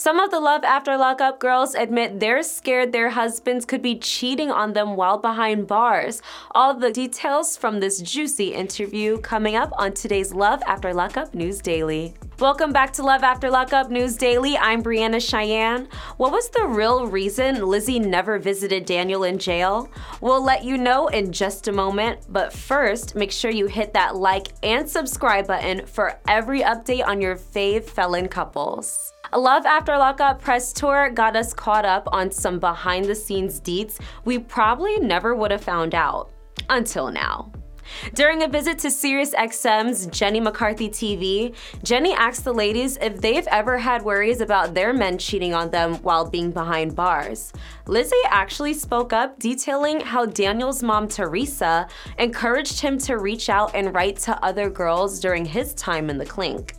Some of the Love After Lockup girls admit they're scared their husbands could be cheating on them while behind bars. All the details from this juicy interview coming up on today's Love After Lockup News Daily. Welcome back to Love After Lockup News Daily. I'm Breanna Chianne. What was the real reason Lizzie never visited Daniel in jail? We'll let you know in just a moment, but first, make sure you hit that like and subscribe button for every update on your fave felon couples. A Love After Lockup press tour got us caught up on some behind the scenes deets we probably never would have found out. Until now. During a visit to SiriusXM's Jenny McCarthy TV, Jenny asked the ladies if they've ever had worries about their men cheating on them while being behind bars. Lizzie actually spoke up, detailing how Daniel's mom, Teresa, encouraged him to reach out and write to other girls during his time in the clink.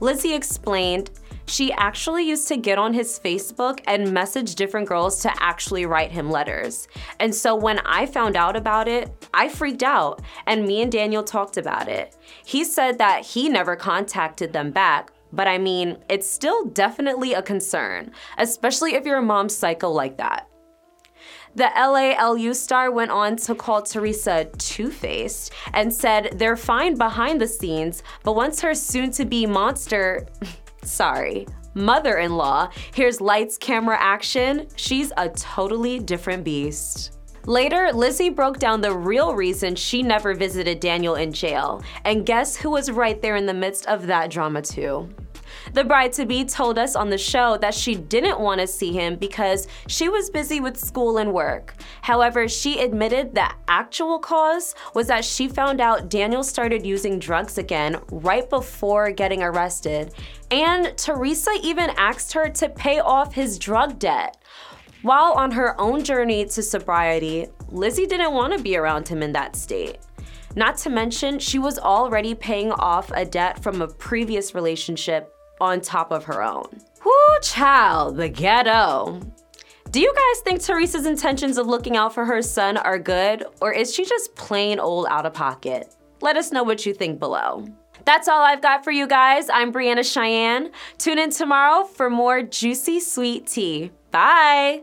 Lizzie explained, she actually used to get on his Facebook and message different girls to actually write him letters. And so when I found out about it, I freaked out, and me and Daniel talked about it. He said that he never contacted them back, but I mean, it's still definitely a concern, especially if you're a mom psycho like that. The LALU star went on to call Teresa two faced and said they're fine behind the scenes, but once her soon to be monster, sorry, mother in law hears lights, camera, action, she's a totally different beast. Later, Lizzie broke down the real reason she never visited Daniel in jail. And guess who was right there in the midst of that drama, too? The bride to be told us on the show that she didn't want to see him because she was busy with school and work. However, she admitted the actual cause was that she found out Daniel started using drugs again right before getting arrested. And Teresa even asked her to pay off his drug debt. While on her own journey to sobriety, Lizzie didn't want to be around him in that state. Not to mention, she was already paying off a debt from a previous relationship on top of her own. Whoo, child, the ghetto. Do you guys think Teresa's intentions of looking out for her son are good, or is she just plain old out of pocket? Let us know what you think below. That's all I've got for you guys. I'm Breanna Chianne. Tune in tomorrow for more juicy sweet tea. Bye.